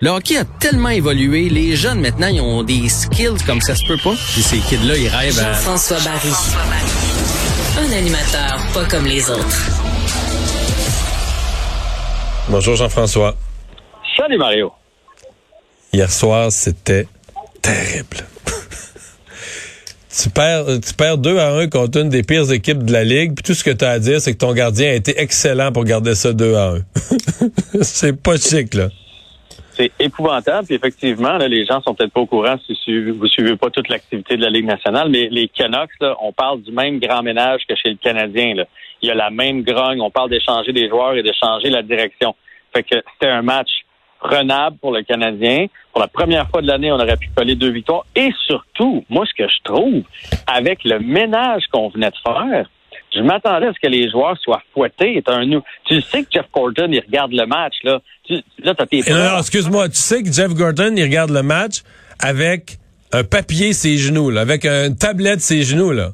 Le hockey a tellement évolué, les jeunes maintenant, ils ont des skills comme ça se peut pas. Puis ces kids-là, ils rêvent à... Jean-François Barry. Un animateur pas comme les autres. Bonjour Jean-François. Salut Mario. Hier soir, c'était terrible. tu perds, tu perds 2 à 1 contre une des pires équipes de la Ligue, puis tout ce que tu as à dire, c'est que ton gardien a été excellent pour garder ça 2 à 1. c'est pas chic, là c'est épouvantable. Puis effectivement, là, les gens sont peut-être pas au courant si vous suivez pas toute l'activité de la Ligue nationale, mais les Canucks, là, on parle du même grand ménage que chez le Canadien. Là. Il y a la même grogne. On parle d'échanger des joueurs et de changer la direction. Fait que c'était un match renable pour le Canadien. Pour la première fois de l'année, on aurait pu coller deux victoires. Et surtout, moi, ce que je trouve, avec le ménage qu'on venait de faire, je m'attendais à ce que les joueurs soient fouettés. Un, tu sais que Jeff Gordon, il regarde le match, là. Tu, là, t'as tes Non, excuse-moi. Tu sais que Jeff Gordon, il regarde le match avec un papier ses genoux, là, avec une tablette ses genoux, là.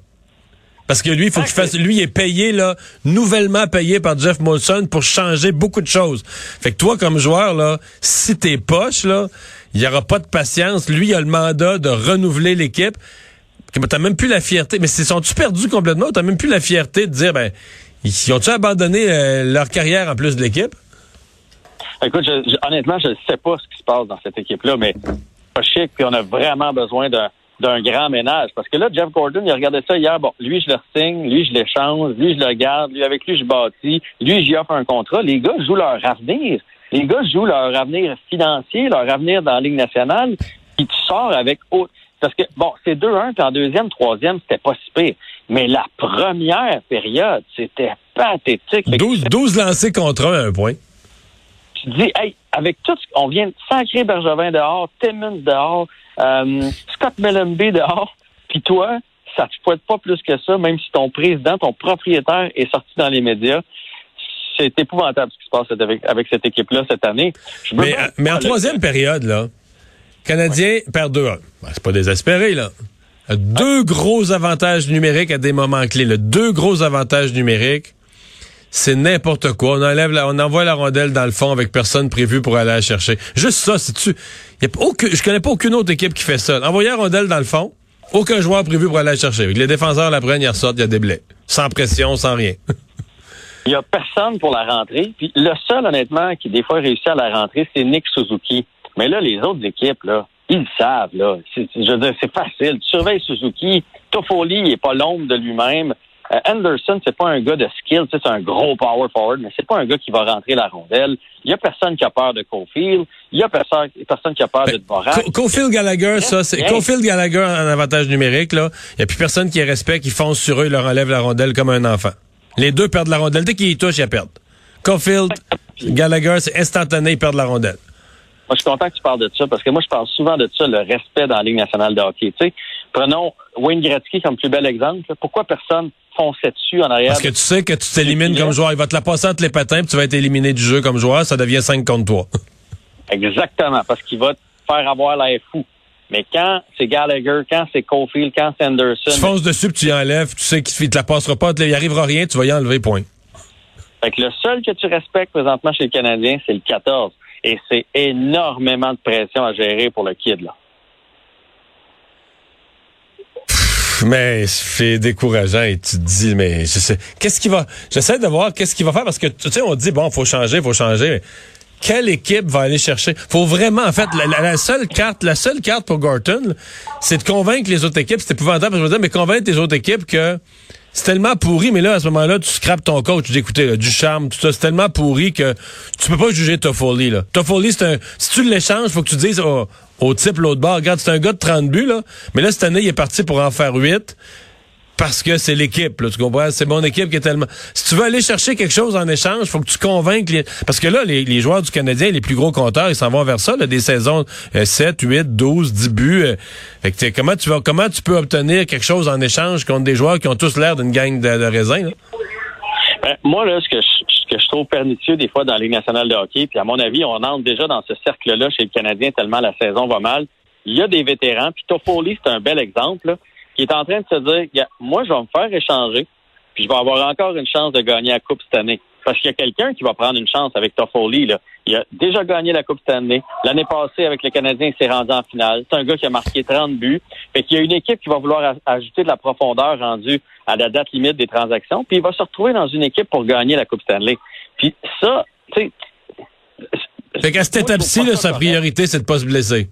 Parce que lui, il faut qu'il fasse. Lui, il est payé, là, nouvellement payé par Jeff Molson pour changer beaucoup de choses. Fait que toi, comme joueur, là, si t'es poche, là, il y aura pas de patience. Lui, il a le mandat de renouveler l'équipe. T'as même plus la fierté. Mais sont-tu perdus complètement? T'as même plus la fierté de dire, ben, ils ont-tu abandonné euh, leur carrière en plus de l'équipe? Écoute, honnêtement, je ne sais pas ce qui se passe dans cette équipe-là, mais pas chic, puis on a vraiment besoin d'un grand ménage. Parce que là, Jeff Gordon, il a regardé ça hier. Bon, lui, je le signe, lui, je l'échange, lui, je le garde, lui, avec lui, je bâtis, lui, j'y offre un contrat. Les gars jouent leur avenir. Les gars jouent leur avenir financier, leur avenir dans la Ligue nationale. Puis tu sors avec parce que, bon, c'est 2-1, puis en deuxième, troisième, c'était pas si pire. Mais la première période, c'était pathétique. 12, 12 lancés contre un, un point. Tu dis, hey, avec tout ce qu'on vient de sacrer Bergevin dehors, Timmons dehors, euh, Scott Mellenby dehors, puis toi, ça te fouette pas plus que ça, même si ton président, ton propriétaire est sorti dans les médias c'est épouvantable ce qui se passe avec, cette équipe-là cette année. Mais, mais en troisième période, là, Canadien perd 2-1. Ben, c'est pas désespéré, là. Deux gros avantages numériques à des moments clés. Là. Deux gros avantages numériques. C'est n'importe quoi. On enlève la, on envoie la rondelle dans le fond avec personne prévu pour aller la chercher. Juste ça, c'est tu. Y a je connais pas aucune autre équipe qui fait ça. Envoyer la rondelle dans le fond, aucun joueur prévu pour aller la chercher. Les défenseurs la prennent, ils ressortent, il y a des blés. Sans pression, sans rien. Il y a personne pour la rentrée. Puis le seul, honnêtement, qui des fois réussit à la rentrée, c'est Nick Suzuki. Mais là, les autres équipes, là, ils le savent, là. Je veux dire, c'est facile. Tu surveilles Suzuki. Toffoli n'est pas l'ombre de lui-même. Euh, Anderson, c'est pas un gars de skill, c'est un gros power forward, mais c'est pas un gars qui va rentrer la rondelle. Il y a personne qui a peur de Cofield. Il y a personne, personne qui a peur de Dvorak. Cofield Gallagher, ça, c'est Cofield Gallagher en avantage numérique, là. Il n'y a plus personne qui les respecte, qui fonce sur eux, ils leur enlève la rondelle comme un enfant. Les deux perdent la rondelle. Dès qu'ils y touchent, ils perdent. Cofield, Gallagher, c'est instantané, ils perdent la rondelle. Moi, je suis content que tu parles de ça parce que moi, je parle souvent de ça, le respect dans la Ligue nationale de hockey. Tu sais, prenons Wayne Gretzky comme plus bel exemple. Pourquoi personne fonçait dessus en arrière? Parce que tu sais que tu t'élimines comme joueur. Il va te la passer entre les patins puis tu vas être éliminé du jeu comme joueur. Ça devient 5 contre 3. Exactement, parce qu'il va te faire avoir l'air fou. Mais quand c'est Gallagher, quand c'est Cofield, quand c'est Anderson... Tu fonces dessus puis tu y enlèves. Tu sais qu'il te la passera pas. Il arrivera rien. Tu vas y enlever, point. Fait que le seul que tu respectes présentement chez le Canadien, c'est le 14. Et c'est énormément de pression à gérer pour le kid, là. Mais c'est décourageant et tu te dis, mais je sais, qu'est-ce qu'il va, j'essaie de voir qu'est-ce qu'il va faire parce que, tu sais, on dit, bon, faut changer, faut changer. quelle équipe va aller chercher? Faut vraiment, en fait, la, seule carte, la seule carte pour Gorton, c'est de convaincre les autres équipes, c'est épouvantable, je veux dire, mais convaincre les autres équipes que c'est tellement pourri, mais là, à ce moment-là, tu scrapes ton coach. Tu dis, écoutez, du charme, tout ça, c'est tellement pourri que tu peux pas juger Toffoli, là. Toffoli, c'est un, si tu l'échanges, faut que tu dises au type l'autre bord, regarde, c'est un gars de 30 buts, là. Mais là, cette année, il est parti pour en faire 8 parce que c'est l'équipe, là, tu comprends? C'est mon équipe qui est tellement... Si tu veux aller chercher quelque chose en échange, faut que tu convainques les... Parce que là, les, joueurs du Canadien, les plus gros compteurs, ils s'en vont vers ça, là, des saisons 7, 8, 12, 10 buts. Euh. Fait que, comment tu vas, comment tu peux obtenir quelque chose en échange contre des joueurs qui ont tous l'air d'une gang de, de raisins, ben, moi, là, ce que, je, ce que je trouve pernicieux des fois dans la Ligue nationale de hockey, puis à mon avis, on entre déjà dans ce cercle-là chez le Canadien tellement la saison va mal. Il y a des vétérans, puis Toffoli, c'est un bel exemple, là qui est en train de se dire, moi, je vais me faire échanger, puis je vais avoir encore une chance de gagner la Coupe cette année. Parce qu'il y a quelqu'un qui va prendre une chance avec Toffoli. Là. Il a déjà gagné la Coupe Stanley. L'année passée, avec le Canadien, il s'est rendu en finale. C'est un gars qui a marqué 30 buts. Fait qu'il y a une équipe qui va vouloir ajouter de la profondeur rendue à la date limite des transactions. Puis il va se retrouver dans une équipe pour gagner la Coupe Stanley. Puis ça, tu sais... Fait qu'à cette étape-ci, sa priorité, c'est de pas se blesser.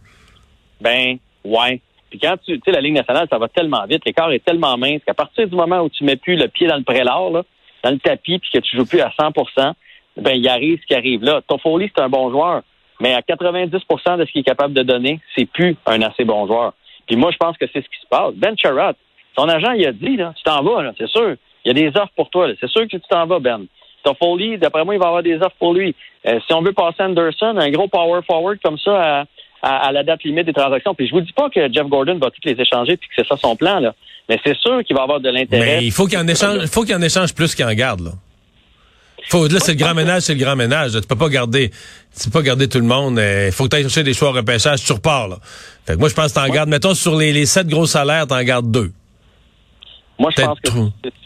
Ben, ouais. Puis quand tu, sais, la Ligue nationale, ça va tellement vite, l'écart est tellement mince qu'à partir du moment où tu mets plus le pied dans le prélat, là, dans le tapis, puis que tu joues plus à 100% ben il arrive ce qui arrive là. Toffoli, c'est un bon joueur, mais à 90% de ce qu'il est capable de donner, c'est plus un assez bon joueur. Puis moi, je pense que c'est ce qui se passe. Ben Sherrod, son agent, il a dit, là, tu t'en vas, c'est sûr. Il y a des offres pour toi. C'est sûr que tu t'en vas, Ben. Toffoli, d'après moi, il va avoir des offres pour lui. Euh, si on veut passer Anderson, un gros power forward comme ça à, la date limite des transactions. Puis je vous dis pas que Jeff Gordon va toutes les échanger puis que c'est ça son plan, là. Mais c'est sûr qu'il va avoir de l'intérêt. Mais il faut qu'il en échange, faut qu'il en échange plus qu'il en garde, là. Faut, là, c'est le grand ménage, c'est le grand ménage. Tu peux pas garder, tu peux pas garder tout le monde. Il faut que tu ailles chercher des choix au repêchage, tu repars, là. Fait que moi, je pense que t'en gardes, mettons, sur les, les sept gros salaires, t'en gardes deux. Moi, je pense que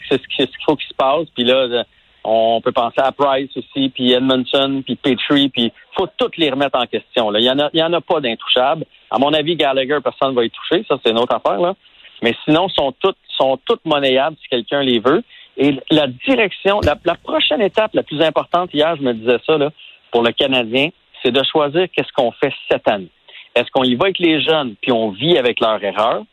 c'est ce qu'il faut qu'il se passe. Puis là, on peut penser à Price aussi, puis Edmondson, puis Petrie, puis faut toutes les remettre en question. Il y en a, il y en a pas d'intouchables. À mon avis, Gallagher, personne ne va y toucher. Ça, c'est une autre affaire. Là. Mais sinon, sont toutes, sont toutes monnayables si quelqu'un les veut. Et la direction, la, prochaine étape la plus importante, hier, je me disais ça, là, pour le Canadien, c'est de choisir qu'est-ce qu'on fait cette année. Est-ce qu'on y va avec les jeunes, puis on vit avec leurs erreurs?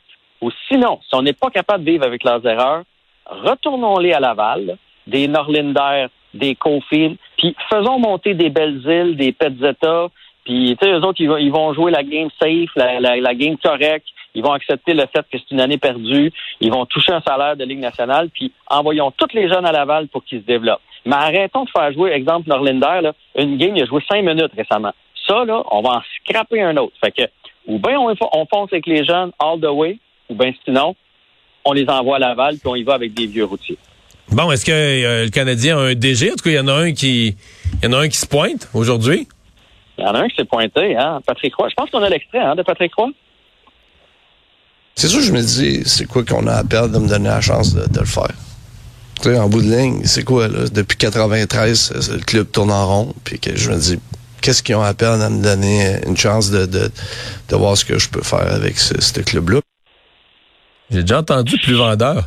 Ou sinon, si on n'est pas capable de vivre avec leurs erreurs, retournons-les à Laval, des Norlinder, des Cofield, puis faisons monter des belles îles, des Petzetta, puis tu sais, eux autres, ils vont, jouer la game safe, la, la game correcte, ils vont accepter le fait que c'est une année perdue. Ils vont toucher un salaire de Ligue nationale, puis envoyons tous les jeunes à Laval pour qu'ils se développent. Mais arrêtons de faire jouer, exemple, Norlinder, là, une game, a joué cinq minutes récemment. Ça, là, on va en scraper un autre. Fait que, ou bien on, on fonce avec les jeunes all the way, ou bien sinon, on les envoie à Laval, puis on y va avec des vieux routiers. Bon, est-ce que euh, le Canadien a un DG? En tout cas, il y en a un qui, il y en a un qui se pointe aujourd'hui? Il y en a un qui s'est pointé, hein, Patrick Roy. Je pense qu'on a l'extrait, hein, de Patrick Roy. C'est sûr, je me dis, c'est quoi qu'on a à perdre de me donner la chance de, le faire? Tu sais, en bout de ligne, c'est quoi, là? Depuis 93, le club tourne en rond, puis que je me dis, qu'est-ce qu'ils ont à perdre à me donner une chance de, de, de voir ce que je peux faire avec ce, club-là? J'ai déjà entendu plus vendeur.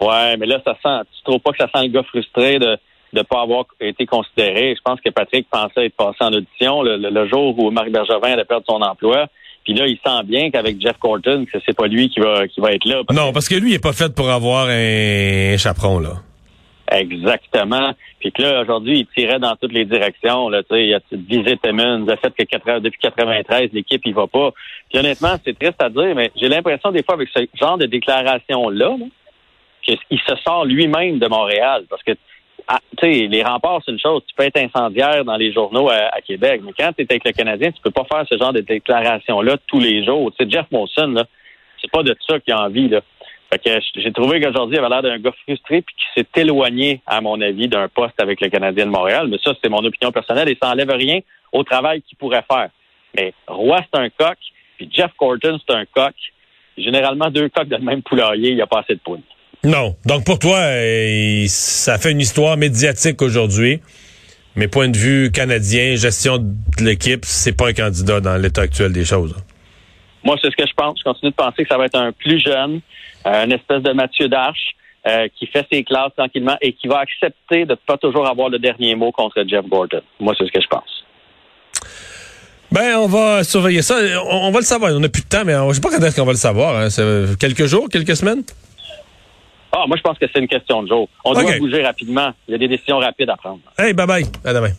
Ouais, mais là, ça sent, tu trouves pas que ça sent le gars frustré de ne pas avoir été considéré? Je pense que Patrick pensait être passé en audition le, le jour où Marc Bergevin allait perdre son emploi. Puis là, il sent bien qu'avec Jeff Corton, que c'est pas lui qui va qui va être là. non, parce que lui, il est pas fait pour avoir un chaperon, là. Exactement. Puis que là, aujourd'hui, il tirait dans toutes les directions. Là, tu sais, il a visé Timmons, a fait que depuis 93, l'équipe, il va pas. Puis honnêtement, c'est triste à dire, mais j'ai l'impression des fois avec ce genre de déclaration-là, là, qu'il se sort lui-même de Montréal. Parce que ah, tu sais, les remparts, c'est une chose. Tu peux être incendiaire dans les journaux à, Québec, mais quand tu es avec le Canadien, tu peux pas faire ce genre de déclaration-là tous les jours. Tu sais, Jeff Molson, là, c'est pas de ça qu'il a envie, là. Fait que j'ai trouvé qu'aujourd'hui, il avait l'air d'un gars frustré puis qui s'est éloigné, à mon avis, d'un poste avec le Canadien de Montréal. Mais ça, c'est mon opinion personnelle et ça enlève rien au travail qu'il pourrait faire. Mais Roy, c'est un coq, puis Jeff Corton, c'est un coq. Généralement, deux coqs de même poulailler, il n'y a pas assez de poules. Non. Donc pour toi, euh, ça fait une histoire médiatique aujourd'hui. Mais point de vue canadien, gestion de l'équipe, c'est pas un candidat dans l'état actuel des choses. Moi, c'est ce que je pense. Je continue de penser que ça va être un plus jeune, euh, une espèce de Mathieu Darche, euh, qui fait ses classes tranquillement et qui va accepter de pas toujours avoir le dernier mot contre Jeff Gordon. Moi, c'est ce que je pense. Ben, on va surveiller ça. On, va le savoir. On n'a plus de temps, mais je sais pas quand est-ce qu'on va le savoir. Hein. Quelques jours, quelques semaines? Ah, moi, je pense que c'est une question de jour. On doit bouger rapidement. Il y a des décisions rapides à prendre. Hey, bye bye. À demain.